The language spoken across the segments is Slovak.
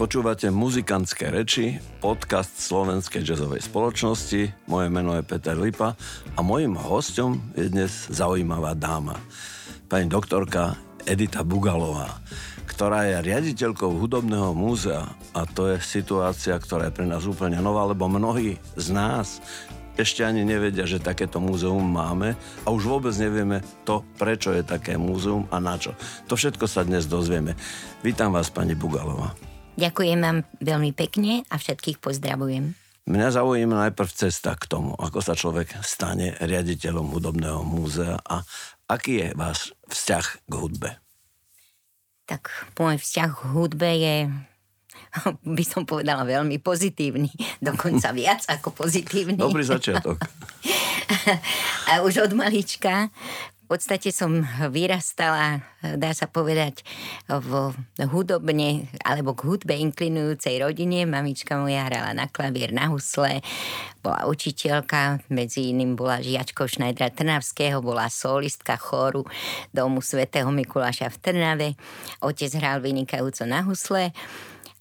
Počúvate muzikantské reči, podcast Slovenskej jazzovej spoločnosti. Moje meno je Peter Lipa a mojim hostom je dnes zaujímavá dáma. Pani doktorka Edita Bugalová, ktorá je riaditeľkou hudobného múzea a to je situácia, ktorá je pre nás úplne nová, lebo mnohí z nás ešte ani nevedia, že takéto múzeum máme a už vôbec nevieme to, prečo je také múzeum a na čo. To všetko sa dnes dozvieme. Vítam vás, pani Bugalová. Ďakujem vám veľmi pekne a všetkých pozdravujem. Mňa zaujíma najprv cesta k tomu, ako sa človek stane riaditeľom hudobného múzea a aký je váš vzťah k hudbe? Tak môj vzťah k hudbe je by som povedala veľmi pozitívny, dokonca viac ako pozitívny. Dobrý začiatok. A už od malička podstate som vyrastala, dá sa povedať, v hudobne alebo k hudbe inklinujúcej rodine. Mamička moja hrala na klavír, na husle, bola učiteľka, medzi iným bola žiačkou Šnajdra Trnavského, bola solistka chóru domu svätého Mikuláša v Trnave. Otec hral vynikajúco na husle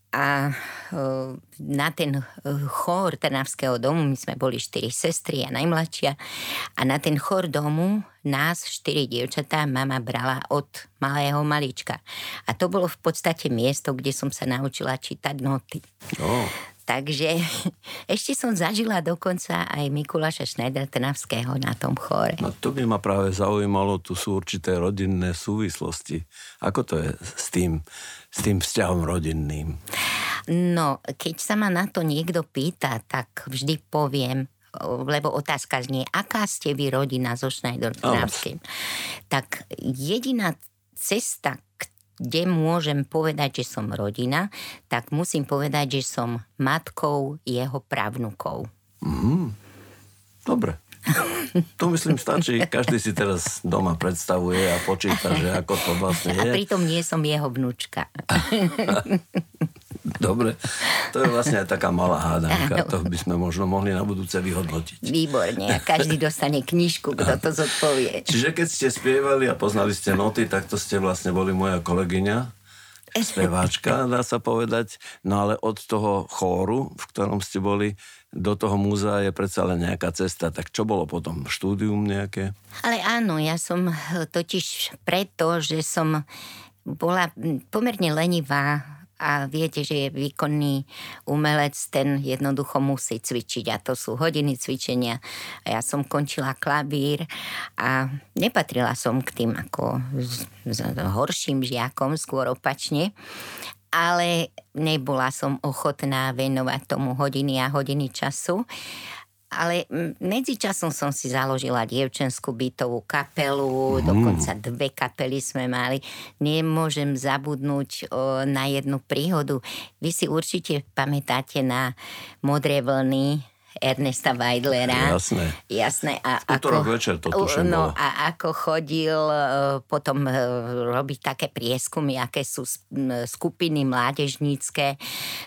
a na ten chór Trnavského domu, my sme boli štyri sestry a najmladšia, a na ten chór domu nás, štyri dievčatá, mama brala od malého malička. A to bolo v podstate miesto, kde som sa naučila čítať noty. Oh. Takže ešte som zažila dokonca aj Mikuláša Šnajdra Trnavského na tom chore. No to by ma práve zaujímalo, tu sú určité rodinné súvislosti. Ako to je s tým, s tým vzťahom rodinným? No, keď sa ma na to niekto pýta, tak vždy poviem, lebo otázka znie, aká ste vy rodina so Schneider Trnavským? Tak jediná cesta, kde môžem povedať, že som rodina, tak musím povedať, že som matkou jeho právnukov. Mm, dobre. To myslím stačí. Každý si teraz doma predstavuje a počíta, že ako to vlastne je. A pritom nie som jeho vnúčka. Dobre, to je vlastne aj taká malá hádanka. To by sme možno mohli na budúce vyhodnotiť. Výborne, každý dostane knižku, kto to zodpovie. Čiže keď ste spievali a poznali ste noty, tak to ste vlastne boli moja kolegyňa, speváčka, dá sa povedať. No ale od toho chóru, v ktorom ste boli, do toho múzea je predsa len nejaká cesta. Tak čo bolo potom? Štúdium nejaké? Ale áno, ja som totiž preto, že som bola pomerne lenivá a viete, že je výkonný umelec, ten jednoducho musí cvičiť a to sú hodiny cvičenia. A ja som končila klavír a nepatrila som k tým ako z, z, horším žiakom, skôr opačne ale nebola som ochotná venovať tomu hodiny a hodiny času. Ale medzičasom som si založila dievčenskú bytovú kapelu, mm. dokonca dve kapely sme mali. Nemôžem zabudnúť o, na jednu príhodu. Vy si určite pamätáte na Modré vlny Ernesta Weidlera. Jasné. Jasné. A ako, večer to tuším No a ako chodil e, potom e, robiť také prieskumy, aké sú skupiny mládežnícke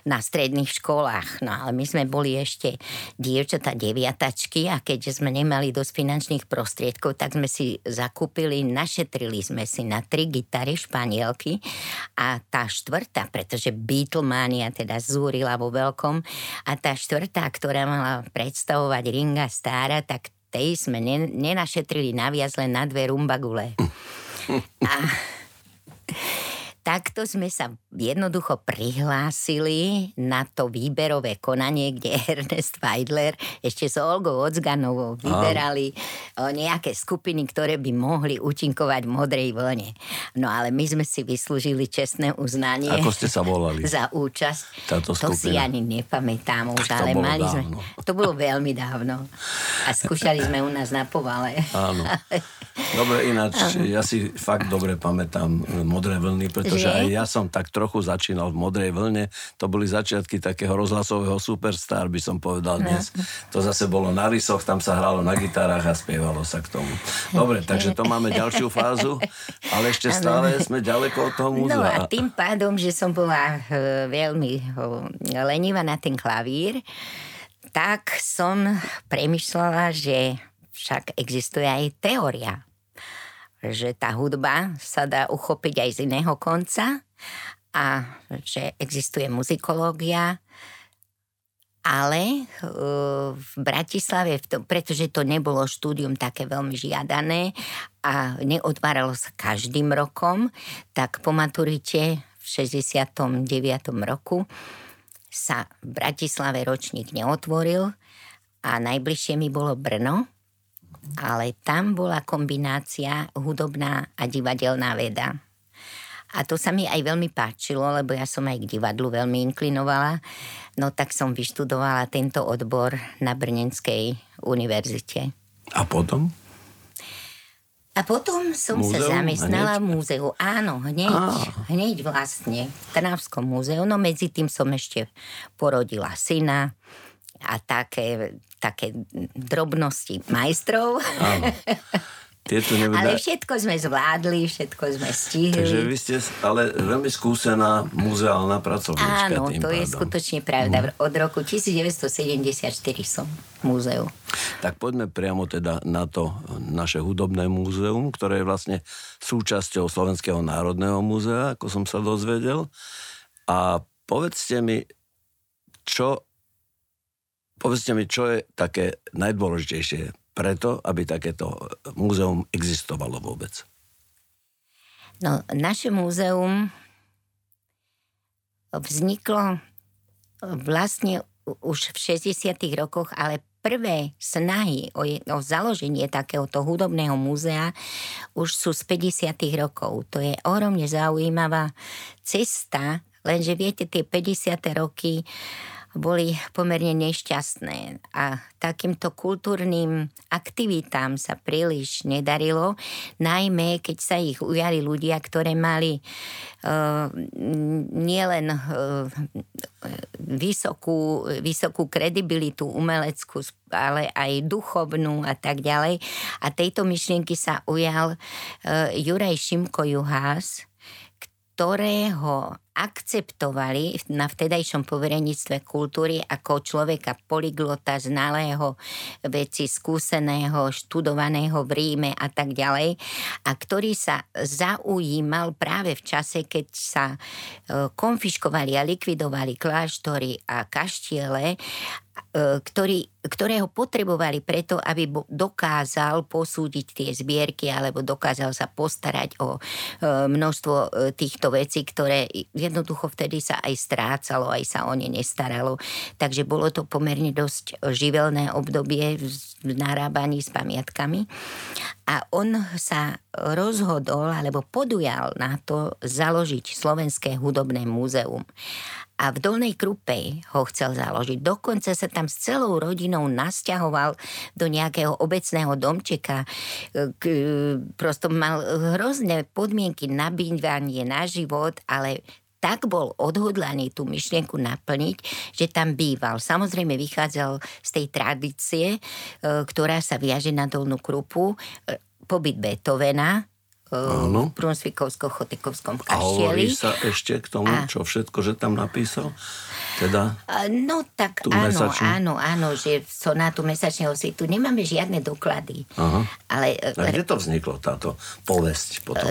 na stredných školách. No ale my sme boli ešte dievčata deviatačky a keďže sme nemali dosť finančných prostriedkov, tak sme si zakúpili, našetrili sme si na tri gitary španielky a tá štvrtá, pretože Beatlemania teda zúrila vo veľkom a tá štvrtá, ktorá mala predstavovať Ringa Stára, tak tej sme nenašetrili naviac len na dve rumbagule. A takto sme sa jednoducho prihlásili na to výberové konanie, kde Ernest Weidler ešte s Olgou Ocganovou vyberali a... nejaké skupiny, ktoré by mohli účinkovať v modrej vlne. No ale my sme si vyslúžili čestné uznanie. Ako ste sa volali? Za účasť. Táto skupina. To si ani nepamätám už, ale mali dávno. sme... To bolo veľmi dávno. A skúšali sme u nás na povale. Áno. Dobre, ináč, ja si fakt dobre pamätám modré vlny, pretože pretože že? aj ja som tak trochu začínal v Modrej vlne. To boli začiatky takého rozhlasového superstar, by som povedal no. dnes. To zase bolo na rysoch, tam sa hralo na gitarách a spievalo sa k tomu. Dobre, takže to máme ďalšiu fázu, ale ešte stále sme ďaleko od toho múzea. No a tým pádom, že som bola e, veľmi e, lenivá na ten klavír, tak som premyšľala, že však existuje aj teória že tá hudba sa dá uchopiť aj z iného konca a že existuje muzikológia, ale uh, v Bratislave, pretože to nebolo štúdium také veľmi žiadané a neotváralo sa každým rokom, tak po maturite v 69. roku sa v Bratislave ročník neotvoril a najbližšie mi bolo Brno, ale tam bola kombinácia hudobná a divadelná veda. A to sa mi aj veľmi páčilo, lebo ja som aj k divadlu veľmi inklinovala. No tak som vyštudovala tento odbor na Brnenskej univerzite. A potom? A potom som múzeum? sa zamestnala v múzeu. Áno, hneď, ah. hneď vlastne. V Trnavskom múzeu. No medzi tým som ešte porodila syna a také, také drobnosti majstrov. Áno. Tieto nevedá... Ale všetko sme zvládli, všetko sme stihli. Takže vy ste ale veľmi skúsená muzeálna pracovníčka. Áno, to pádom. je skutočne pravda. Mm. Od roku 1974 som v múzeu. Tak poďme priamo teda na to naše hudobné múzeum, ktoré je vlastne súčasťou Slovenského národného múzea, ako som sa dozvedel. A povedzte mi, čo Povedzte mi, čo je také najdôležitejšie preto, aby takéto múzeum existovalo vôbec? No, naše múzeum vzniklo vlastne už v 60. rokoch, ale prvé snahy o, je, o založenie takéhoto hudobného múzea už sú z 50. rokov. To je ohromne zaujímavá cesta, lenže viete, tie 50. roky boli pomerne nešťastné a takýmto kultúrnym aktivitám sa príliš nedarilo, najmä keď sa ich ujali ľudia, ktoré mali uh, nielen uh, vysokú, vysokú kredibilitu umeleckú, ale aj duchovnú a tak ďalej. A tejto myšlienky sa ujal uh, Juraj Šimko Juhás, ktorého akceptovali na vtedajšom poverenictve kultúry ako človeka polyglota, znalého veci, skúseného, študovaného v Ríme a tak ďalej a ktorý sa zaujímal práve v čase, keď sa e, konfiškovali a likvidovali kláštory a kaštiele ktorý, ktorého potrebovali preto, aby dokázal posúdiť tie zbierky alebo dokázal sa postarať o e, množstvo e, týchto vecí, ktoré jednoducho vtedy sa aj strácalo, aj sa o ne nestaralo. Takže bolo to pomerne dosť živelné obdobie v narábaní s pamiatkami. A on sa rozhodol alebo podujal na to založiť Slovenské hudobné múzeum a v Dolnej Krupej ho chcel založiť. Dokonca sa tam s celou rodinou nasťahoval do nejakého obecného domčeka. Prosto mal hrozné podmienky na bývanie, na život, ale tak bol odhodlaný tú myšlienku naplniť, že tam býval. Samozrejme vychádzal z tej tradície, e, ktorá sa viaže na Dolnú Krupu, e, pobyt Beethovena, Áno. v Brunsvikovsko-Chotekovskom kaštieli. A sa ešte k tomu, a... čo všetko, že tam napísal? Teda no tak áno, mesačnú? áno, áno, že sonátu mesačného svitu nemáme žiadne doklady. Aha. Ale, a kde to vzniklo, táto povesť potom?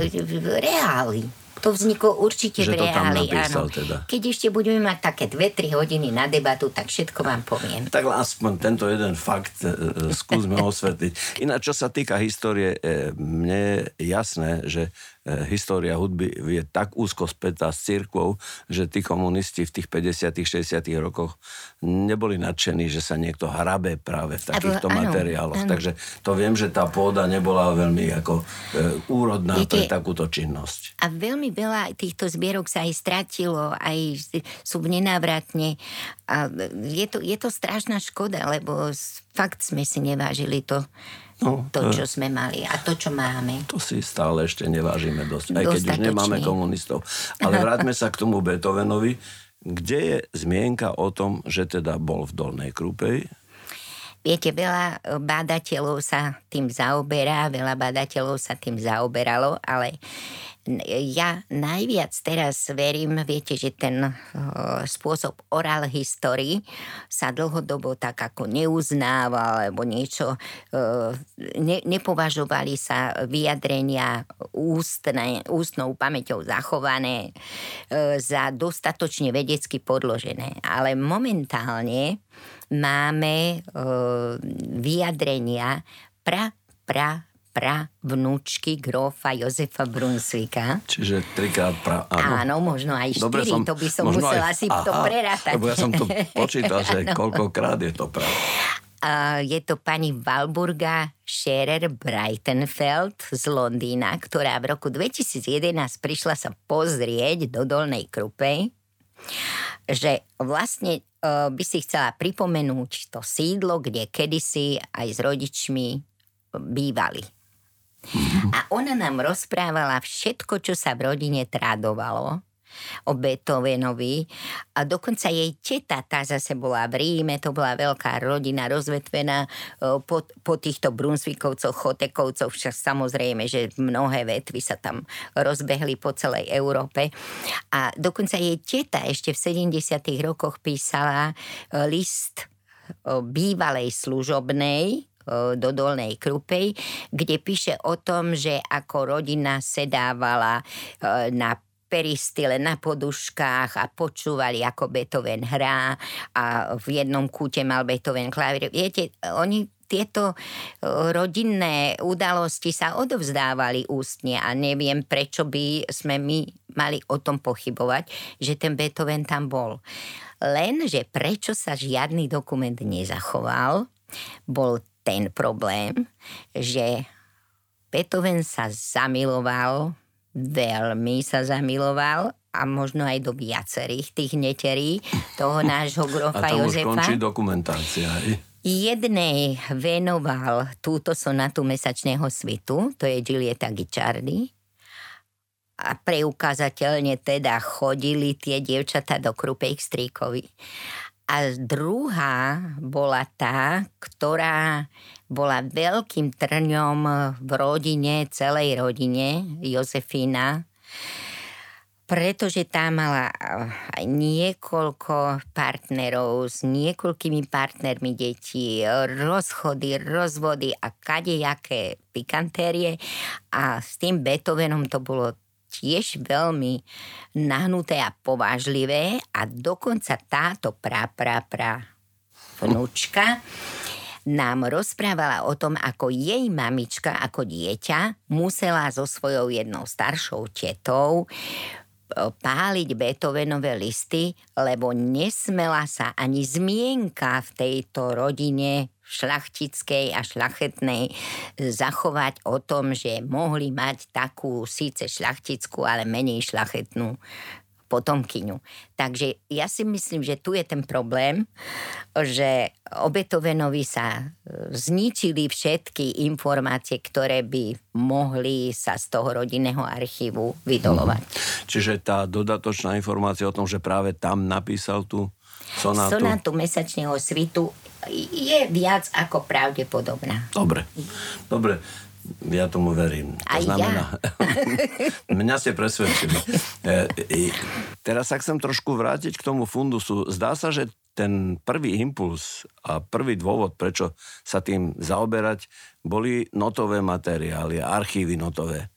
Reáli. To vzniklo určite že v reáli, áno. Teda. Keď ešte budeme mať také 2-3 hodiny na debatu, tak všetko vám poviem. Tak aspoň tento jeden fakt e, e skúsme osvetliť. Ináč, čo sa týka histórie, e, mne je jasné, že história hudby je tak úzko spätá s církvou, že tí komunisti v tých 50 60 rokoch neboli nadšení, že sa niekto hrabe práve v takýchto Abo, materiáloch. Áno. Takže to viem, že tá pôda nebola veľmi ako e, úrodná Viete, pre takúto činnosť. A veľmi veľa týchto zbierok sa aj stratilo, aj sú nenávratne. A je to, je to strašná škoda, lebo fakt sme si nevážili to, No, to, čo sme mali a to, čo máme. To si stále ešte nevážime dosť, aj keď už nemáme komunistov. Ale vráťme sa k tomu Beethovenovi. Kde je zmienka o tom, že teda bol v Dolnej Krúpej? Viete, veľa bádateľov sa tým zaoberá, veľa bádateľov sa tým zaoberalo, ale ja najviac teraz verím, viete, že ten spôsob oral history sa dlhodobo tak ako neuznáva alebo niečo, ne, nepovažovali sa vyjadrenia ústne, ústnou pamäťou zachované za dostatočne vedecky podložené. Ale momentálne máme vyjadrenia pra, pra, pra vnúčky grófa Jozefa Brunsvika. Čiže trikrát pra... Áno, áno možno aj štyri, som, to by som musela aj, si aha, to prerátať. Lebo ja som to počítal, že koľkokrát je to pra. Uh, je to pani Valburga Scherer Breitenfeld z Londýna, ktorá v roku 2011 prišla sa pozrieť do Dolnej Krupej, že vlastne uh, by si chcela pripomenúť to sídlo, kde kedysi aj s rodičmi bývali a ona nám rozprávala všetko, čo sa v rodine tradovalo. O Beethovenovi. A dokonca jej teta, tá zase bola v Ríme, to bola veľká rodina rozvetvená po, po týchto Brunsvikovcoch, Chotekovcoch, však samozrejme, že mnohé vetvy sa tam rozbehli po celej Európe. A dokonca jej teta ešte v 70 rokoch písala list bývalej služobnej, do Dolnej Krupej, kde píše o tom, že ako rodina sedávala na peristyle na poduškách a počúvali, ako Beethoven hrá a v jednom kúte mal Beethoven klavír. Viete, oni tieto rodinné udalosti sa odovzdávali ústne a neviem, prečo by sme my mali o tom pochybovať, že ten Beethoven tam bol. Lenže prečo sa žiadny dokument nezachoval, bol ten problém, že Beethoven sa zamiloval, veľmi sa zamiloval a možno aj do viacerých tých neterí toho nášho grofa a Jozefa. už končí dokumentácia. Jednej venoval túto sonatu mesačného svitu, to je Giulietta Gicciardi, a preukázateľne teda chodili tie dievčatá do krupej k strýkovi. A druhá bola tá, ktorá bola veľkým trňom v rodine, celej rodine, Jozefína, pretože tá mala aj niekoľko partnerov s niekoľkými partnermi detí, rozchody, rozvody a kadejaké pikantérie. A s tým Beethovenom to bolo tiež veľmi nahnuté a povážlivé a dokonca táto pra, pra, pra vnúčka nám rozprávala o tom, ako jej mamička ako dieťa musela so svojou jednou staršou tetou e, páliť Beethovenové listy, lebo nesmela sa ani zmienka v tejto rodine šlachtickej a šlachetnej zachovať o tom, že mohli mať takú síce šlachtickú, ale menej šlachetnú potomkyňu. Takže ja si myslím, že tu je ten problém, že obetovenovi sa e, zničili všetky informácie, ktoré by mohli sa z toho rodinného archívu vydolovať. Hmm. Čiže tá dodatočná informácia o tom, že práve tam napísal tú sonátu... Sonátu mesačného svitu je viac ako pravdepodobná. Dobre, dobre. Ja tomu verím. To Aj znamená, ja. mňa ste presvedčili. E, e, teraz sa chcem trošku vrátiť k tomu fundusu. Zdá sa, že ten prvý impuls a prvý dôvod, prečo sa tým zaoberať, boli notové materiály, archívy notové.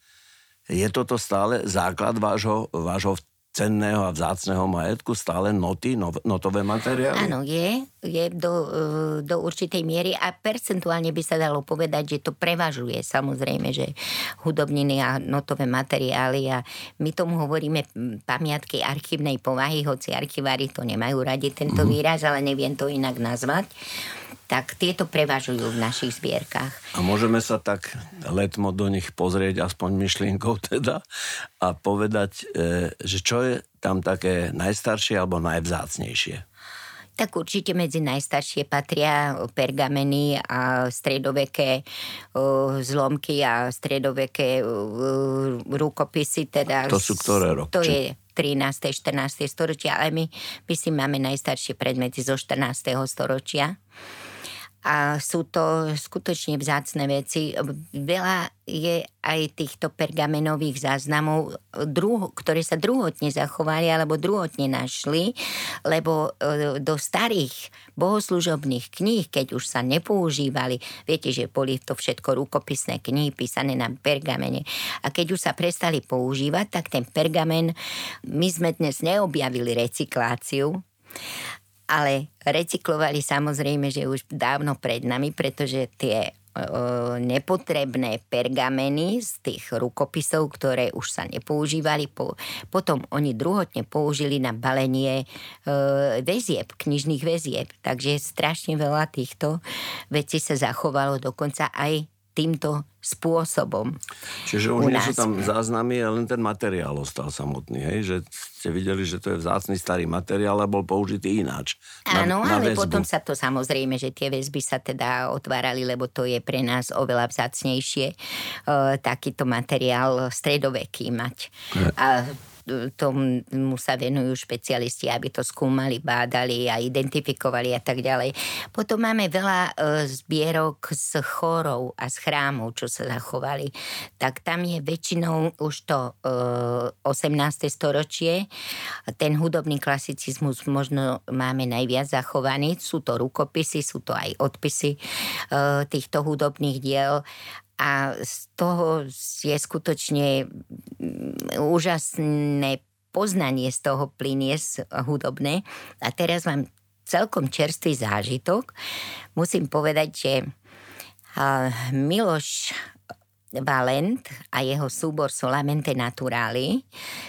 Je toto stále základ vášho, vášho cenného a vzácného majetku stále noty, no, notové materiály? Áno, je, je do, e, do určitej miery a percentuálne by sa dalo povedať, že to prevažuje samozrejme, že hudobniny a notové materiály a my tomu hovoríme pamiatky archívnej povahy, hoci archivári to nemajú radi tento mm. výraz, ale neviem to inak nazvať tak tieto prevažujú v našich zbierkach. A môžeme sa tak letmo do nich pozrieť, aspoň myšlienkou teda, a povedať, e, že čo je tam také najstaršie alebo najvzácnejšie? Tak určite medzi najstaršie patria pergameny a stredoveké zlomky a stredoveké rukopisy. Teda to sú ktoré roky? To je 13. 14. storočia, ale my, my si máme najstaršie predmety zo 14. storočia a sú to skutočne vzácne veci. Veľa je aj týchto pergamenových záznamov, druho, ktoré sa druhotne zachovali alebo druhotne našli, lebo e, do starých bohoslužobných kníh, keď už sa nepoužívali, viete, že boli to všetko rukopisné knihy písané na pergamene. A keď už sa prestali používať, tak ten pergamen, my sme dnes neobjavili recykláciu, ale recyklovali samozrejme, že už dávno pred nami, pretože tie nepotrebné pergameny z tých rukopisov, ktoré už sa nepoužívali. Po, potom oni druhotne použili na balenie e, väzieb, knižných väzieb. Takže strašne veľa týchto vecí sa zachovalo dokonca aj týmto spôsobom. Čiže už nie sú tam záznamy, ale len ten materiál ostal samotný, hej? že ste videli, že to je vzácný starý materiál a bol použitý ináč. Áno, ale väzbu. potom sa to samozrejme, že tie väzby sa teda otvárali, lebo to je pre nás oveľa vzácnejšie e, takýto materiál stredoveký mať. A tomu sa venujú špecialisti, aby to skúmali, bádali a identifikovali a tak ďalej. Potom máme veľa e, zbierok z chorov a z chrámov, čo sa zachovali. Tak tam je väčšinou už to 18. E, storočie. Ten hudobný klasicizmus možno máme najviac zachovaný. Sú to rukopisy, sú to aj odpisy e, týchto hudobných diel a z toho je skutočne mm, úžasné poznanie z toho plinie hudobné. A teraz mám celkom čerstvý zážitok. Musím povedať, že Miloš Valent a jeho súbor Solamente Naturali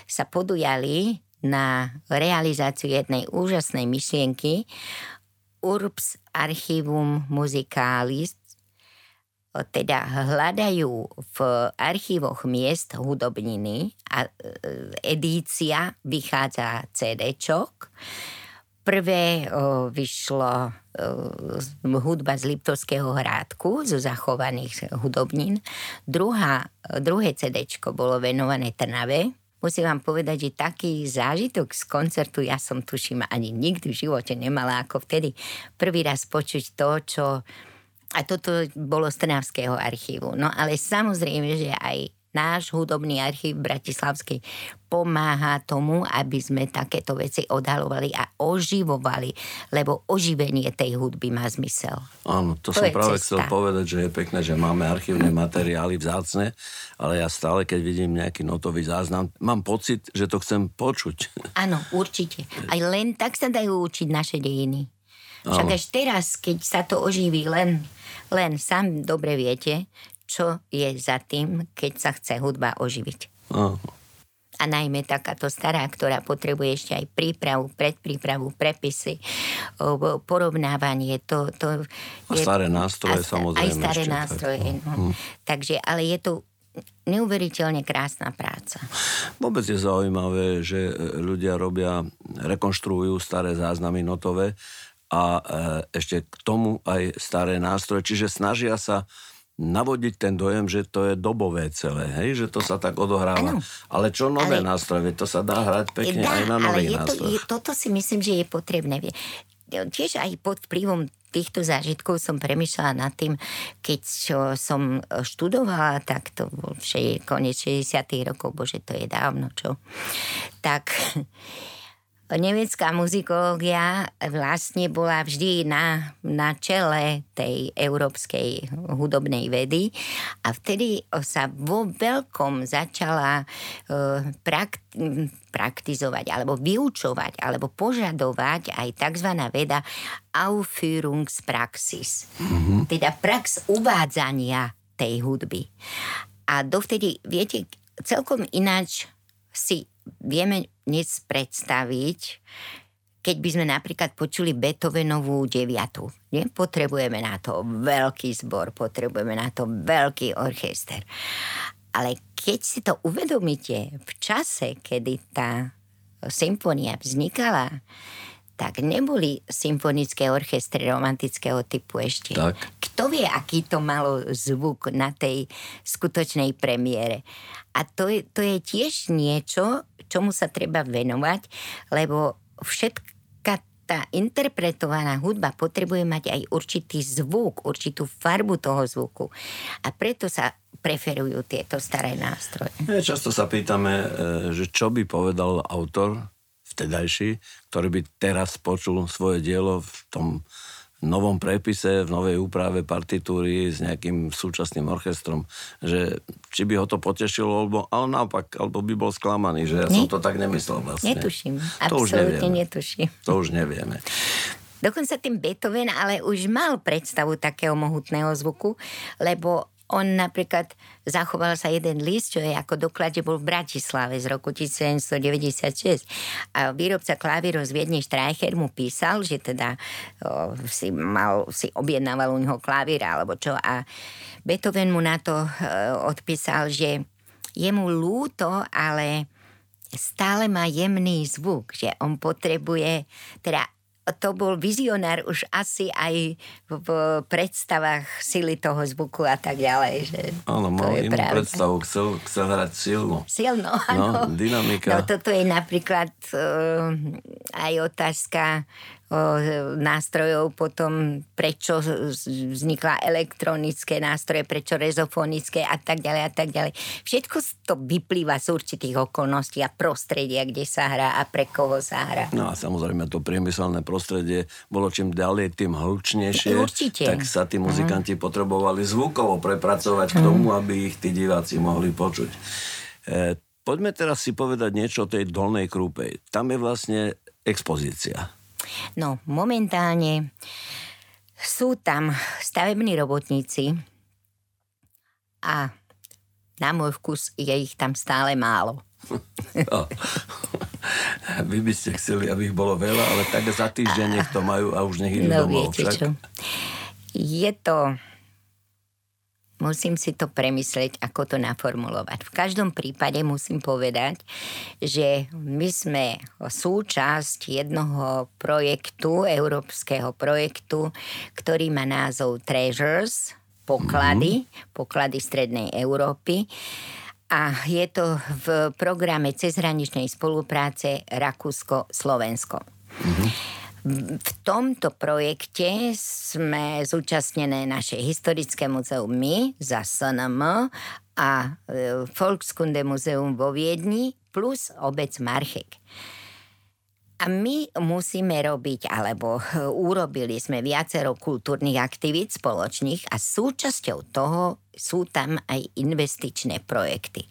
sa podujali na realizáciu jednej úžasnej myšlienky Urbs Archivum Musicalis teda hľadajú v archívoch miest hudobniny a e, edícia vychádza CDčok. Prvé o, vyšlo o, hudba z Liptovského hrádku zo zachovaných hudobnín. Druhá, druhé CD bolo venované Trnave. Musím vám povedať, že taký zážitok z koncertu ja som tuším ani nikdy v živote nemala ako vtedy prvý raz počuť to, čo a toto bolo z Trnavského archívu. No ale samozrejme, že aj náš hudobný archív Bratislavský pomáha tomu, aby sme takéto veci odhalovali a oživovali, lebo oživenie tej hudby má zmysel. Áno, to, to som práve cesta. chcel povedať, že je pekné, že máme archívne materiály vzácne, ale ja stále, keď vidím nejaký notový záznam, mám pocit, že to chcem počuť. Áno, určite. Aj len tak sa dajú učiť naše dejiny. Však až teraz, keď sa to oživí len, len sám dobre viete, čo je za tým, keď sa chce hudba oživiť. Áno. A najmä takáto stará, ktorá potrebuje ešte aj prípravu, predprípravu, prepisy, porovnávanie. To, to a staré nástroje a, samozrejme. Aj staré ešte, nástroje. Tak, no. hm. Takže, ale je to neuveriteľne krásna práca. Vôbec je zaujímavé, že ľudia robia, rekonštruujú staré záznamy notové a e, ešte k tomu aj staré nástroje, čiže snažia sa navodiť ten dojem, že to je dobové celé, hej? že to sa tak odohráva. Ano, ale čo nové ale, nástroje, to sa dá hrať pekne dá, aj na nových nástroje. To, toto si myslím, že je potrebné. Tiež aj pod vplyvom týchto zážitkov som premyšľala nad tým, keď čo som študovala, tak to bol koniec 60 rokov, bože, to je dávno, čo. Tak Nemecká muzikológia vlastne bola vždy na, na čele tej európskej hudobnej vedy a vtedy sa vo veľkom začala uh, prakt, praktizovať alebo vyučovať alebo požadovať aj tzv. veda Aufführungspraxis, mm-hmm. teda prax uvádzania tej hudby. A dovtedy, viete, celkom ináč si vieme dnes predstaviť, keď by sme napríklad počuli Beethovenovú deviatu. Nie? Potrebujeme na to veľký zbor, potrebujeme na to veľký orchester. Ale keď si to uvedomíte v čase, kedy tá symfónia vznikala, tak neboli symfonické orchestre romantického typu ešte. Tak. Kto vie, aký to malo zvuk na tej skutočnej premiére. A to je, to je tiež niečo, čomu sa treba venovať, lebo všetka tá interpretovaná hudba potrebuje mať aj určitý zvuk, určitú farbu toho zvuku. A preto sa preferujú tieto staré nástroje. Často sa pýtame, e, že čo by povedal autor vtedajší, ktorý by teraz počul svoje dielo v tom novom prepise, v novej úprave partitúry s nejakým súčasným orchestrom, že či by ho to potešilo, alebo, ale naopak, alebo by bol sklamaný, že ja som to tak nemyslel vlastne. Netuším, to absolútne netuším. To už nevieme. Dokonca ten Beethoven ale už mal predstavu takého mohutného zvuku, lebo on napríklad zachoval sa jeden list, čo je ako doklad, že bol v Bratislave z roku 1796. A výrobca klavíru z Viedne Streicher mu písal, že teda o, si, mal, si objednával u neho klavíra alebo čo. A Beethoven mu na to o, odpísal, že je mu lúto, ale stále má jemný zvuk, že on potrebuje, teda to bol vizionár už asi aj v predstavách sily toho zvuku a tak ďalej. Že áno, mal inú pravda. predstavu, chcel, chcel hrať silno. Silno, no, áno. No, dynamika. No toto je napríklad uh, aj otázka nástrojov, potom prečo vznikla elektronické nástroje, prečo rezofonické a tak ďalej a tak ďalej. Všetko to vyplýva z určitých okolností a prostredia, kde sa hrá a pre koho sa hrá. No a samozrejme to priemyselné prostredie bolo čím ďalej, tým hlučnejšie. Určite. Tak sa tí muzikanti uh-huh. potrebovali zvukovo prepracovať uh-huh. k tomu, aby ich tí diváci mohli počuť. E, poďme teraz si povedať niečo o tej dolnej krúpej. Tam je vlastne expozícia. No, momentálne sú tam stavební robotníci a na môj vkus je ich tam stále málo. No. Vy by ste chceli, aby ich bolo veľa, ale tak za týždeň nech to majú a už nech idú no, domov. Viete však? čo? Je to musím si to premyslieť, ako to naformulovať. V každom prípade musím povedať, že my sme súčasť jednoho projektu, európskeho projektu, ktorý má názov Treasures, poklady, mm-hmm. poklady Strednej Európy. A je to v programe cezhraničnej spolupráce Rakúsko-Slovensko. Mm-hmm. V tomto projekte sme zúčastnené naše historické muzeum my za SNM a e, Volkskunde muzeum vo Viedni plus obec Marchek. A my musíme robiť, alebo urobili sme viacero kultúrnych aktivít spoločných a súčasťou toho sú tam aj investičné projekty.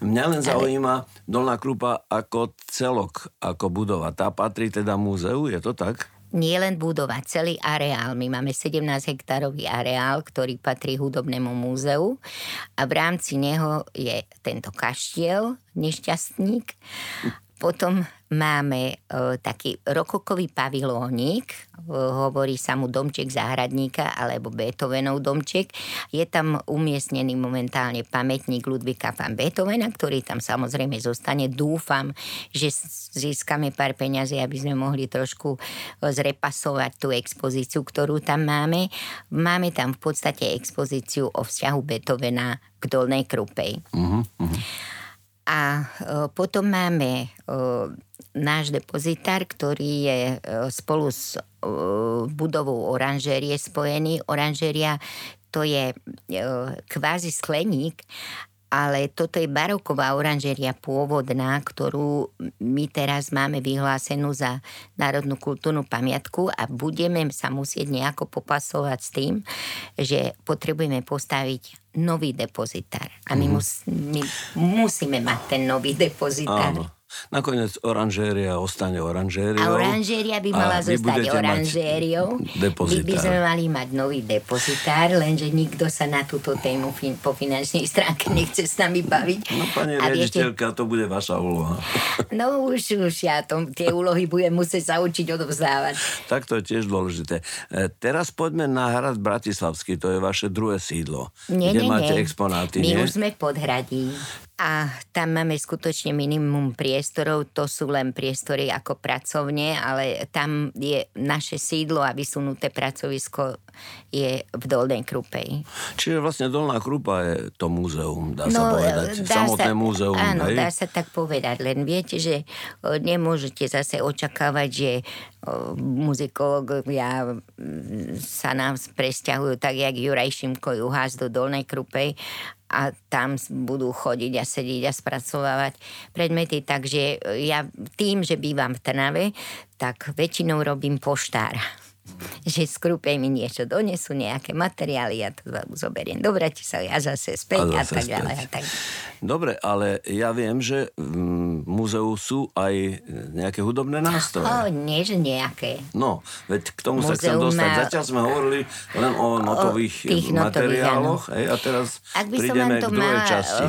Mňa len Ale... zaujíma Dolná Krupa ako celok, ako budova. Tá patrí teda múzeu, je to tak? nie len budova, celý areál. My máme 17 hektárový areál, ktorý patrí hudobnému múzeu a v rámci neho je tento kaštiel, nešťastník. Potom máme e, taký rokokový pavilónik, e, hovorí sa mu domček záhradníka alebo Beethovenov domček. Je tam umiestnený momentálne pamätník Ludvika van Beethovena, ktorý tam samozrejme zostane. Dúfam, že získame pár peňazí, aby sme mohli trošku e, zrepasovať tú expozíciu, ktorú tam máme. Máme tam v podstate expozíciu o vzťahu Beethovena k Dolnej Krupej. Uh-huh, uh-huh. A potom máme náš depozitár, ktorý je e, spolu s e, budovou oranžérie spojený. Oranžéria to je e, kvázi skleník, ale toto je baroková oranžéria pôvodná, ktorú my teraz máme vyhlásenú za národnú kultúrnu pamiatku a budeme sa musieť nejako popasovať s tým, že potrebujeme postaviť nový depozitár. A my, mm. mus, my musíme mať ten nový depozitár. Áno. Nakoniec oranžéria ostane oranžériou. A oranžéria by mala zostať oranžériou. My by sme mali mať nový depozitár, lenže nikto sa na túto tému fin- po finančnej stránke nechce s nami baviť. No pani riaditeľka, to bude vaša úloha. No už, už ja tom, tie úlohy budem musieť sa učiť odovzdávať. Tak to je tiež dôležité. E, teraz poďme na hrad Bratislavský, to je vaše druhé sídlo. Nie, kde nie, máte nie. exponáty, My nie? už sme v podhradí. A tam máme skutočne minimum priestorov, to sú len priestory ako pracovne, ale tam je naše sídlo a vysunuté pracovisko je v Dolnej Krupej. Čiže vlastne Dolná Krupa je to múzeum, dá no, sa povedať, dá samotné sa, múzeum. Áno, hej? dá sa tak povedať, len viete, že nemôžete zase očakávať, že muzikológovia sa nám presťahujú tak, jak Juraj Šimko Juhás do Dolnej Krupej a tam budú chodiť a sedieť a spracovávať predmety. Takže ja tým, že bývam v Trnave, tak väčšinou robím poštára že skrúpej mi niečo donesú, nejaké materiály, ja to zoberiem do Bratislavy a zase späť a, zase a tak ďalej. A tak. Dobre, ale ja viem, že v múzeu sú aj nejaké hudobné nástroje. O, nie, že nejaké. No, veď k tomu Muzeum sa chcem dostať. Má... Zatiaľ sme hovorili len o notových o materiáloch notových, a teraz Ak by prídeme k druhej mala, časti.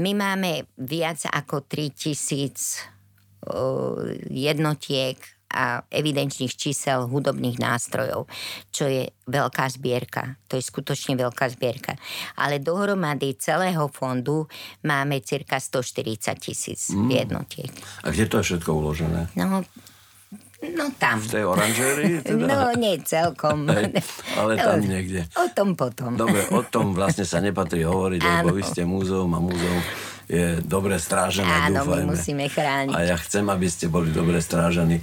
My máme viac ako 3000 jednotiek a evidenčných čísel hudobných nástrojov, čo je veľká zbierka. To je skutočne veľká zbierka. Ale dohromady celého fondu máme cirka 140 tisíc mm. jednotiek. A kde to je všetko uložené? No, No tam. V tej oranžérii? Teda? No nie celkom. Hej, ale tam niekde. O tom potom. Dobre, o tom vlastne sa nepatrí hovoriť, Áno. lebo vy ste múzeum a múzeum je dobre strážené, Áno, dúfajme. my musíme chrániť. A ja chcem, aby ste boli dobre strážení.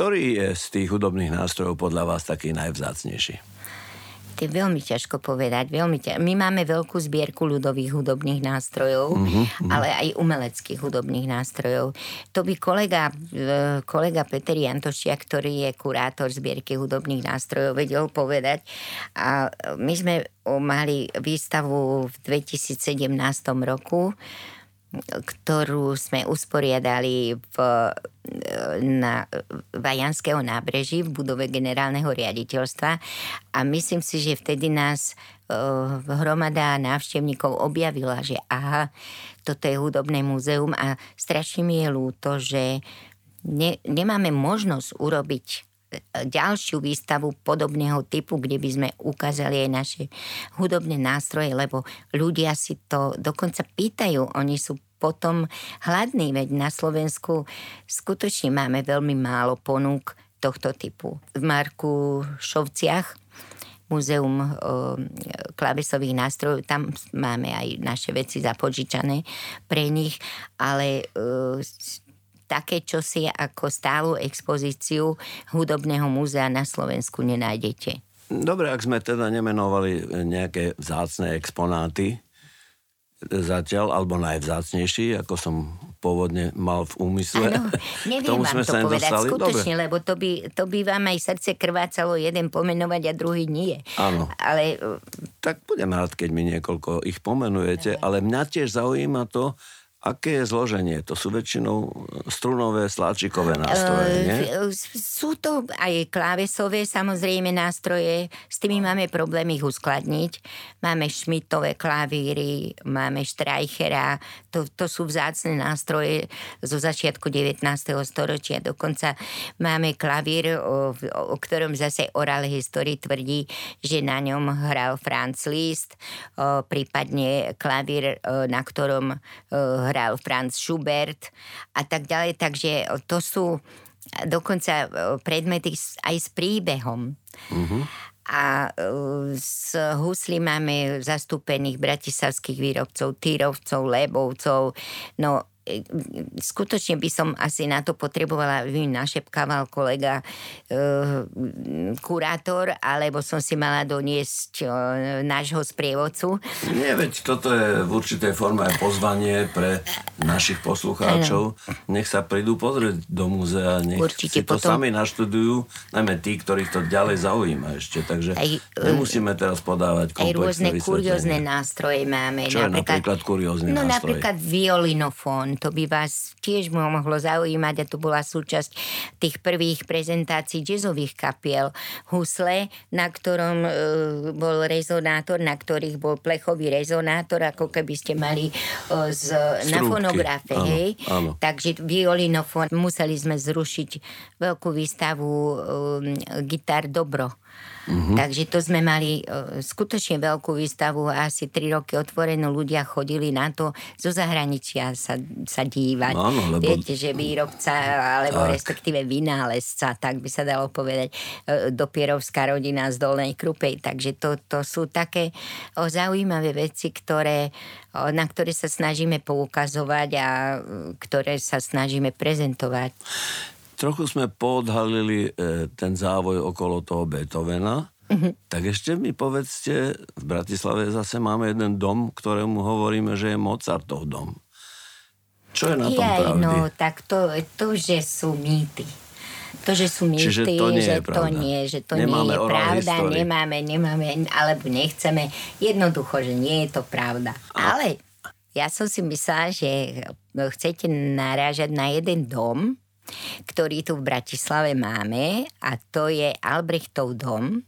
Ktorý je z tých hudobných nástrojov podľa vás taký najvzácnejší? To je veľmi ťažko povedať. Veľmi ťa... My máme veľkú zbierku ľudových hudobných nástrojov, mm-hmm. ale aj umeleckých hudobných nástrojov. To by kolega, e, kolega Peter Jantošia, ktorý je kurátor zbierky hudobných nástrojov, vedel povedať. A my sme mali výstavu v 2017 roku ktorú sme usporiadali v, na Vajanského nábreží v budove generálneho riaditeľstva. A myslím si, že vtedy nás uh, hromada návštevníkov objavila, že aha, toto je hudobné múzeum a strašne mi je ľúto, že ne, nemáme možnosť urobiť e, ďalšiu výstavu podobného typu, kde by sme ukázali aj naše hudobné nástroje, lebo ľudia si to dokonca pýtajú, oni sú potom hladní, veď na Slovensku skutočne máme veľmi málo ponúk tohto typu. V Marku Šovciach Múzeum o, klavesových nástrojov, tam máme aj naše veci zapožičané pre nich, ale o, také čosi ako stálu expozíciu hudobného múzea na Slovensku nenájdete. Dobre, ak sme teda nemenovali nejaké vzácne exponáty, zatiaľ, alebo najvzácnejší, ako som pôvodne mal v úmysle. Áno, neviem tomu vám sme to sa povedať nedostali. skutočne, Dobre. lebo to by, to by vám aj srdce krvácalo jeden pomenovať a druhý nie. Áno. Ale... Tak budem rád, keď mi niekoľko ich pomenujete, ale mňa tiež zaujíma to, Aké je zloženie? To sú väčšinou strunové, sláčikové nástroje, nie? Sú to aj klávesové samozrejme nástroje, s tými máme problém ich uskladniť. Máme šmitové klavíry, máme štrajchera, to, to sú vzácne nástroje zo začiatku 19. storočia. Dokonca máme klavír, o, o ktorom zase oral history tvrdí, že na ňom hral Franz Liszt, o, prípadne klavír, o, na ktorom o, hral Franz Schubert a tak ďalej. Takže to sú dokonca predmety aj s príbehom. Uh-huh. A z husly máme zastúpených bratislavských výrobcov, týrovcov, lebovcov. No skutočne by som asi na to potrebovala, aby mi našepkával kolega e, kurátor, alebo som si mala doniesť e, nášho sprievodcu. Nie, veď toto je v určitej forme aj pozvanie pre našich poslucháčov. Ano. Nech sa prídu pozrieť do múzea, nech Určite si to potom... sami naštudujú, najmä tí, ktorých to ďalej zaujíma ešte. Takže aj, e, nemusíme teraz podávať komplexné Aj rôzne kuriózne nástroje máme. Čo napríklad, je napríklad kuriózny no, nástroj? napríklad violinofón to by vás tiež mohlo zaujímať a to bola súčasť tých prvých prezentácií jazzových kapiel. Husle, na ktorom e, bol rezonátor, na ktorých bol plechový rezonátor, ako keby ste mali e, z, na fonografe, áno, hej. Áno. Takže violinofón. Museli sme zrušiť veľkú výstavu e, gitar Dobro Uh-huh. Takže to sme mali uh, skutočne veľkú výstavu asi tri roky otvorenú. Ľudia chodili na to zo zahraničia sa, sa dívať. No, áno, lebo... Viete, že výrobca, alebo tak. respektíve vynálezca, tak by sa dalo povedať, uh, dopierovská rodina z Dolnej Krupej. Takže to, to sú také zaujímavé veci, ktoré, na ktoré sa snažíme poukazovať a uh, ktoré sa snažíme prezentovať trochu sme podhalili e, ten závoj okolo toho Beethovena. Uh-huh. Tak ešte mi povedzte, v Bratislave zase máme jeden dom, ktorému hovoríme, že je Mozartov dom. Čo je na tom Jaj, pravdy? No, tak to, to, že sú mýty. To, že sú mýty, Čiže to nie že je pravda. to nie, že to nemáme nie je pravda, histórii. nemáme, nemáme, alebo nechceme. Jednoducho, že nie je to pravda. A... Ale ja som si myslela, že chcete narážať na jeden dom, ktorý tu v Bratislave máme a to je Albrechtov dom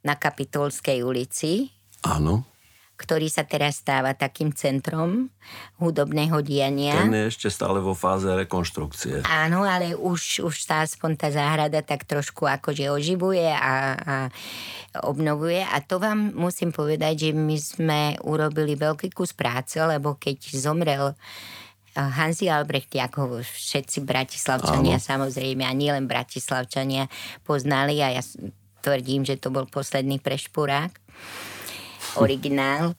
na Kapitolskej ulici. Áno. ktorý sa teraz stáva takým centrom hudobného diania. Ten je ešte stále vo fáze rekonštrukcie. Áno, ale už, už sa aspoň tá záhrada tak trošku akože oživuje a, a obnovuje. A to vám musím povedať, že my sme urobili veľký kus práce, lebo keď zomrel Hansi Albrecht, ako všetci bratislavčania Áno. samozrejme, a nielen bratislavčania poznali a ja tvrdím, že to bol posledný prešpurák, originál.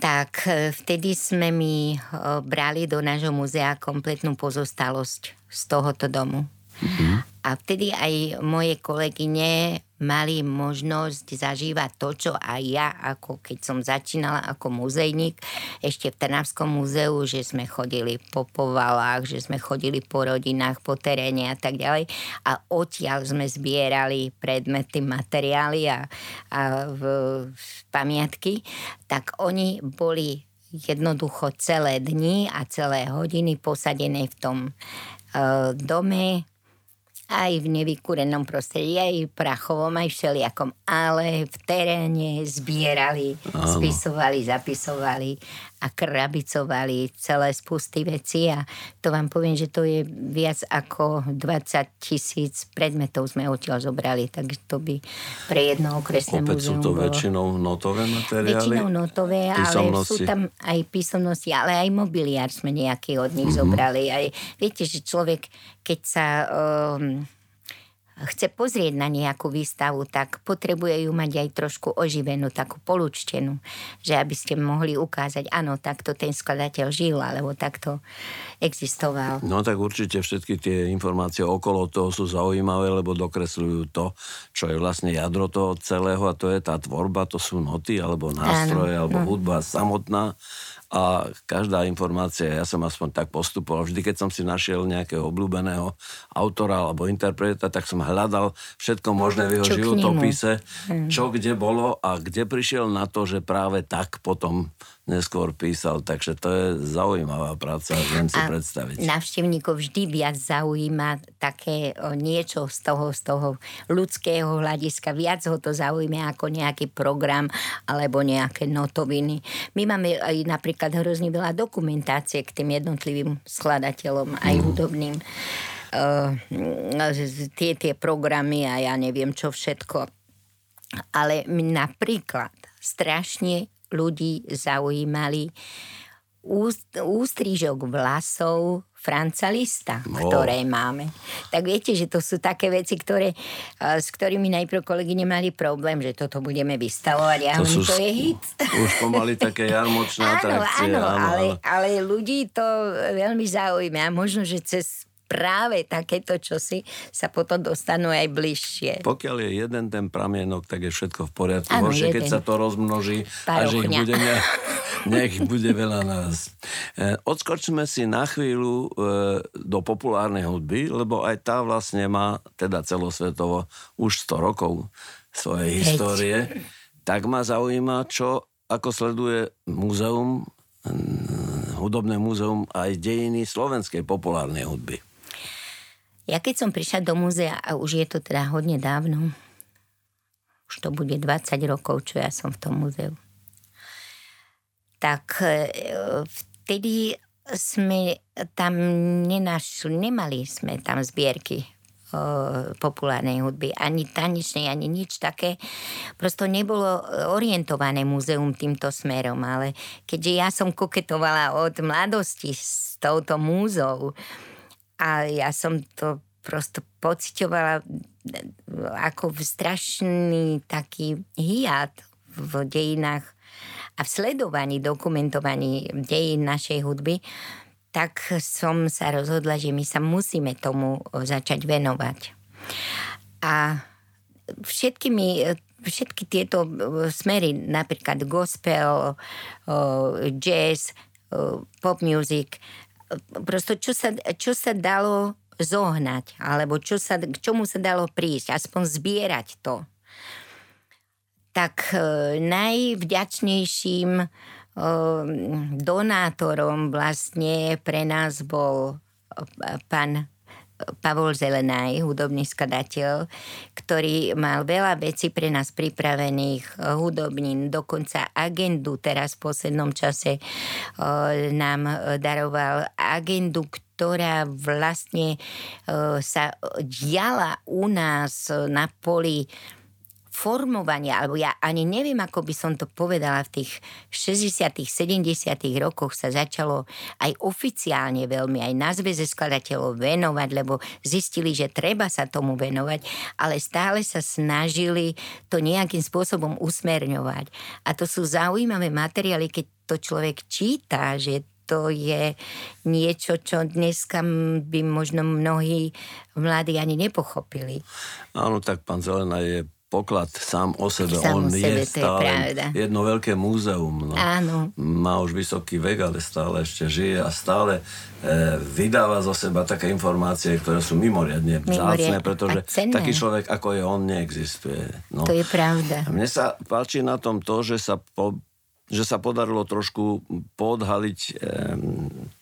tak e, vtedy sme mi e, brali do nášho muzea kompletnú pozostalosť z tohoto domu. Mm-hmm. A vtedy aj moje kolegyne mali možnosť zažívať to, čo aj ja, ako keď som začínala ako muzejník, ešte v Trnavskom múzeu, že sme chodili po povalách, že sme chodili po rodinách, po teréne a tak ďalej. A odtiaľ sme zbierali predmety, materiály a, a v, v pamiatky, tak oni boli jednoducho celé dni a celé hodiny posadené v tom uh, dome, aj v nevykúrenom prostredí, aj prachovom, aj všelijakom, ale v teréne zbierali, Áno. spisovali, zapisovali a krabicovali celé spusty veci a to vám poviem, že to je viac ako 20 tisíc predmetov sme odtiaľ zobrali, takže to by pre jedno okresné Opäť sú to bolo... väčšinou notové materiály? Väčšinou notové, ale sú tam aj písomnosti, ale aj mobiliár sme nejaký od nich mm-hmm. zobrali. Aj, viete, že človek, keď sa... Um, chce pozrieť na nejakú výstavu, tak potrebuje ju mať aj trošku oživenú, takú polúčtenú, že aby ste mohli ukázať, áno, takto ten skladateľ žil, alebo takto existoval. No tak určite všetky tie informácie okolo toho sú zaujímavé, lebo dokresľujú to, čo je vlastne jadro toho celého a to je tá tvorba, to sú noty, alebo nástroje, áno, alebo no. hudba samotná a každá informácia, ja som aspoň tak postupoval, vždy keď som si našiel nejakého obľúbeného autora alebo interpreta, tak som hľadal všetko možné v jeho čo životopise, čo kde bolo a kde prišiel na to, že práve tak potom neskôr písal, takže to je zaujímavá práca, viem si a predstaviť. Návštevníkov vždy viac zaujíma také niečo z toho, z toho ľudského hľadiska, viac ho to zaujíma ako nejaký program alebo nejaké notoviny. My máme aj napríklad hrozne veľa dokumentácie k tým jednotlivým skladateľom, aj mm. hudobným. Uh, tie, tie programy a ja neviem čo všetko. Ale napríklad strašne ľudí zaujímali úst, ústrižok vlasov Franca Lista, no. ktoré máme. Tak viete, že to sú také veci, ktoré, s ktorými najprv kolegy nemali problém, že toto budeme vystavovať. Ja to, sú, to je hit. Už pomaly také jarmočné atrakcie. Áno, áno, áno, ale, ale ľudí to veľmi zaujíma. A možno, že cez práve takéto čosi sa potom dostanú aj bližšie. Pokiaľ je jeden ten pramienok, tak je všetko v poriadku. Ano, Horšie, keď sa to rozmnoží a že ich bude, ne, nech bude veľa nás. E, odskočme si na chvíľu e, do populárnej hudby, lebo aj tá vlastne má teda celosvetovo už 100 rokov svojej histórie. Tak ma zaujíma, čo ako sleduje múzeum, hudobné múzeum aj dejiny slovenskej populárnej hudby. Ja keď som prišla do múzea, a už je to teda hodne dávno, už to bude 20 rokov, čo ja som v tom múzeu, tak e, vtedy sme tam nenašli, nemali sme tam zbierky populárnej hudby, ani tanečnej, ani nič také. Prosto nebolo orientované múzeum týmto smerom, ale keďže ja som koketovala od mladosti s touto múzou a ja som to prosto pocitovala ako strašný taký hiat v dejinách a v sledovaní, dokumentovaní dejín našej hudby, tak som sa rozhodla, že my sa musíme tomu začať venovať. A všetkými všetky tieto smery, napríklad gospel, jazz, pop music, prosto čo sa, čo sa dalo zohnať, alebo čo sa, k čomu sa dalo prísť, aspoň zbierať to. Tak e, najvďačnejším donátorom vlastne pre nás bol pán Pavol Zelenaj, hudobný skladateľ, ktorý mal veľa vecí pre nás pripravených, hudobnín, dokonca agendu teraz v poslednom čase nám daroval agendu, ktorá vlastne sa diala u nás na poli formovania, alebo ja ani neviem, ako by som to povedala, v tých 60 70 rokoch sa začalo aj oficiálne veľmi aj na zväze skladateľov venovať, lebo zistili, že treba sa tomu venovať, ale stále sa snažili to nejakým spôsobom usmerňovať. A to sú zaujímavé materiály, keď to človek číta, že to je niečo, čo dneska by možno mnohí mladí ani nepochopili. Áno, tak pán Zelena je poklad sám o sebe. Sám On o sebe, je stále je jedno veľké múzeum. No. Áno. Má už vysoký vek, ale stále ešte žije a stále e, vydáva zo seba také informácie, ktoré sú mimoriadne vzácne, pretože taký človek ako je on neexistuje. No. To je pravda. Mne sa páči na tom to, že sa po, že sa podarilo trošku podhaliť e,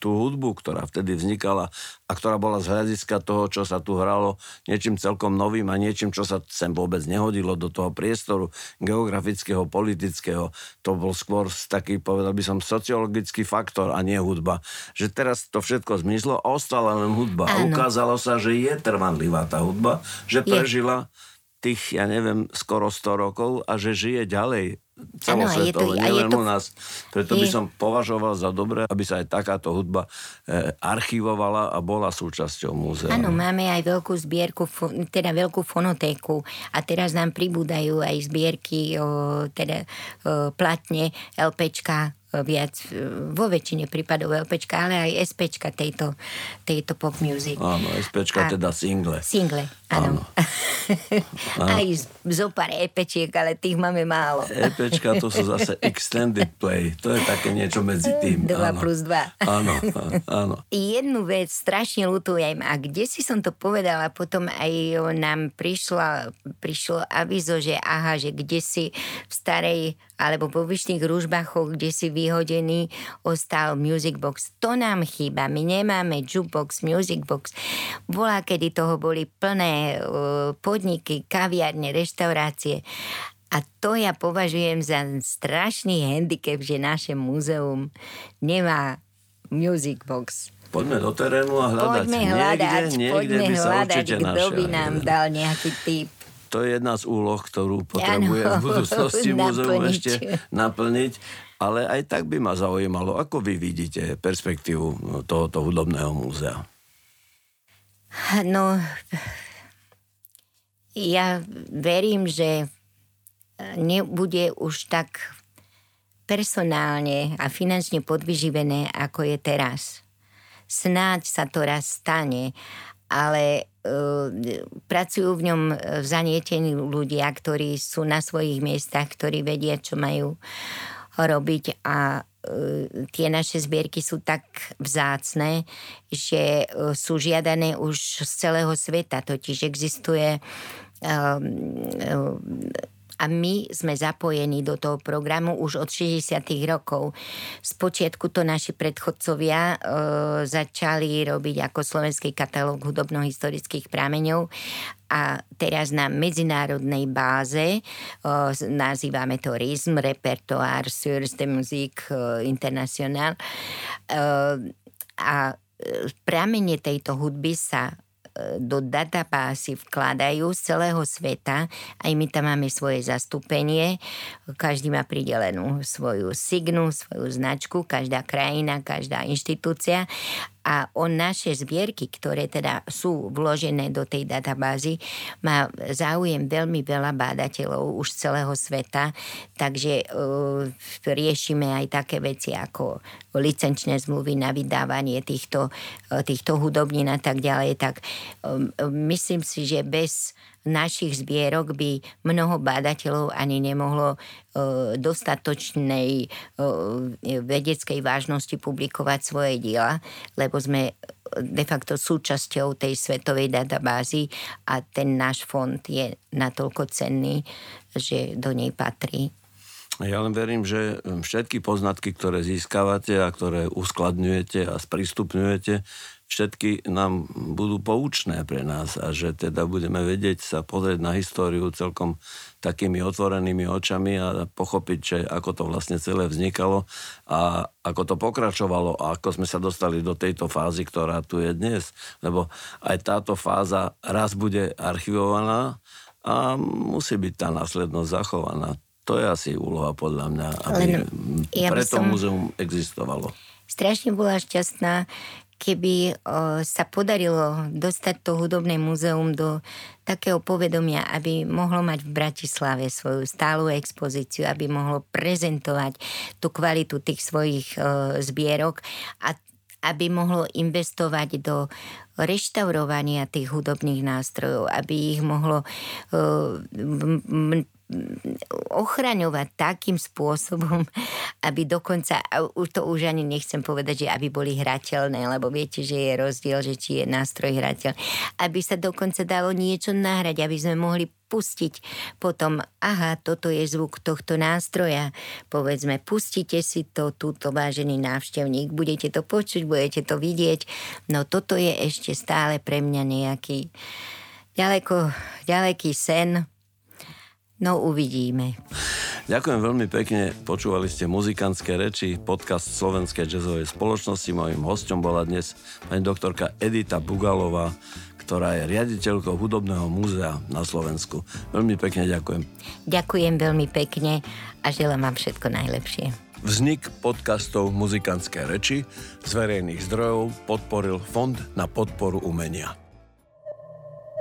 tú hudbu, ktorá vtedy vznikala a ktorá bola z hľadiska toho, čo sa tu hralo, niečím celkom novým a niečím, čo sa sem vôbec nehodilo do toho priestoru geografického, politického. To bol skôr taký, povedal by som, sociologický faktor a nie hudba. Že teraz to všetko zmizlo a ostala len hudba. Áno. A ukázalo sa, že je trvanlivá tá hudba, že prežila je. Tých, ja neviem, skoro 100 rokov a že žije ďalej celosvetovo, nielen to... u nás. Preto je... by som považoval za dobré, aby sa aj takáto hudba e, archivovala a bola súčasťou múzea. Áno, máme aj veľkú zbierku, teda veľkú fonotéku a teraz nám pribúdajú aj zbierky, o, teda o, platne, LPčka, viac vo väčšine prípadov LPčka, ale aj SPčka tejto, tejto pop music. Áno, SPčka a, teda single. Single, áno. áno. aj zo pár EPčiek, ale tých máme málo. EPčka to sú zase extended play. To je také niečo medzi tým. 2 plus 2. Áno, áno. Jednu vec strašne lutujem a kde si som to povedala, potom aj nám prišla, prišlo avizo, že aha, že kde si v starej alebo po vyšných ružbachoch, kde si vyhodený, ostal music box. To nám chýba. My nemáme jukebox, music box. Bola, kedy toho boli plné podniky, kaviarne, reštaurácie. A to ja považujem za strašný handicap, že naše múzeum nemá music box. Poďme do terénu a hľadať. Poďme hľadať, niekde, niekde poďme by hľadať, kto by nám dal nejaký typ to je jedna z úloh, ktorú potrebuje ano, v budúcnosti múzeum ešte naplniť. Ale aj tak by ma zaujímalo, ako vy vidíte perspektívu tohoto hudobného múzea. No, ja verím, že nebude už tak personálne a finančne podvyživené, ako je teraz. Snáď sa to raz stane, ale E, pracujú v ňom e, zanietení ľudia, ktorí sú na svojich miestach, ktorí vedia, čo majú robiť a e, tie naše zbierky sú tak vzácne, že sú žiadané už z celého sveta, totiž existuje a my sme zapojení do toho programu už od 60. rokov. Spočiatku to naši predchodcovia e, začali robiť ako slovenský katalóg hudobno-historických prameňov a teraz na medzinárodnej báze e, nazývame to RISM, Repertoire sur de Musique e, International. E, a pramene tejto hudby sa do databásy vkladajú z celého sveta. Aj my tam máme svoje zastúpenie. Každý má pridelenú svoju signu, svoju značku, každá krajina, každá inštitúcia a o naše zbierky, ktoré teda sú vložené do tej databázy, má záujem veľmi veľa bádateľov už z celého sveta, takže uh, riešime aj také veci ako licenčné zmluvy na vydávanie týchto, uh, týchto hudobnín a tak ďalej, tak um, myslím si, že bez našich zbierok by mnoho bádateľov ani nemohlo e, dostatočnej e, vedeckej vážnosti publikovať svoje diela, lebo sme de facto súčasťou tej svetovej databázy a ten náš fond je natoľko cenný, že do nej patrí. Ja len verím, že všetky poznatky, ktoré získavate a ktoré uskladňujete a sprístupňujete, všetky nám budú poučné pre nás a že teda budeme vedieť sa pozrieť na históriu celkom takými otvorenými očami a pochopiť, že ako to vlastne celé vznikalo a ako to pokračovalo a ako sme sa dostali do tejto fázy, ktorá tu je dnes. Lebo aj táto fáza raz bude archivovaná a musí byť tá následnosť zachovaná. To je asi úloha podľa mňa, aby ja preto som... múzeum existovalo. Strašne bola šťastná, keby o, sa podarilo dostať to hudobné múzeum do takého povedomia, aby mohlo mať v Bratislave svoju stálu expozíciu, aby mohlo prezentovať tú kvalitu tých svojich o, zbierok a aby mohlo investovať do reštaurovania tých hudobných nástrojov, aby ich mohlo ochraňovať takým spôsobom, aby dokonca, to už ani nechcem povedať, že aby boli hrateľné, lebo viete, že je rozdiel, že či je nástroj hrateľ, aby sa dokonca dalo niečo nahrať, aby sme mohli pustiť potom, aha, toto je zvuk tohto nástroja, povedzme, pustite si to, túto vážený návštevník, budete to počuť, budete to vidieť, no toto je ešte stále pre mňa nejaký ďaleko, ďaleký sen, No uvidíme. Ďakujem veľmi pekne. Počúvali ste muzikantské reči, podcast Slovenskej jazzovej spoločnosti. Mojím hostom bola dnes pani doktorka Edita Bugalová, ktorá je riaditeľkou Hudobného múzea na Slovensku. Veľmi pekne ďakujem. Ďakujem veľmi pekne a želám vám všetko najlepšie. Vznik podcastov Muzikantské reči z verejných zdrojov podporil Fond na podporu umenia.